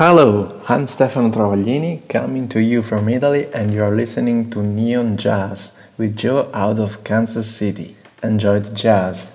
Hello, I'm Stefano Travaglini, coming to you from Italy, and you are listening to Neon Jazz with Joe out of Kansas City. Enjoy the jazz!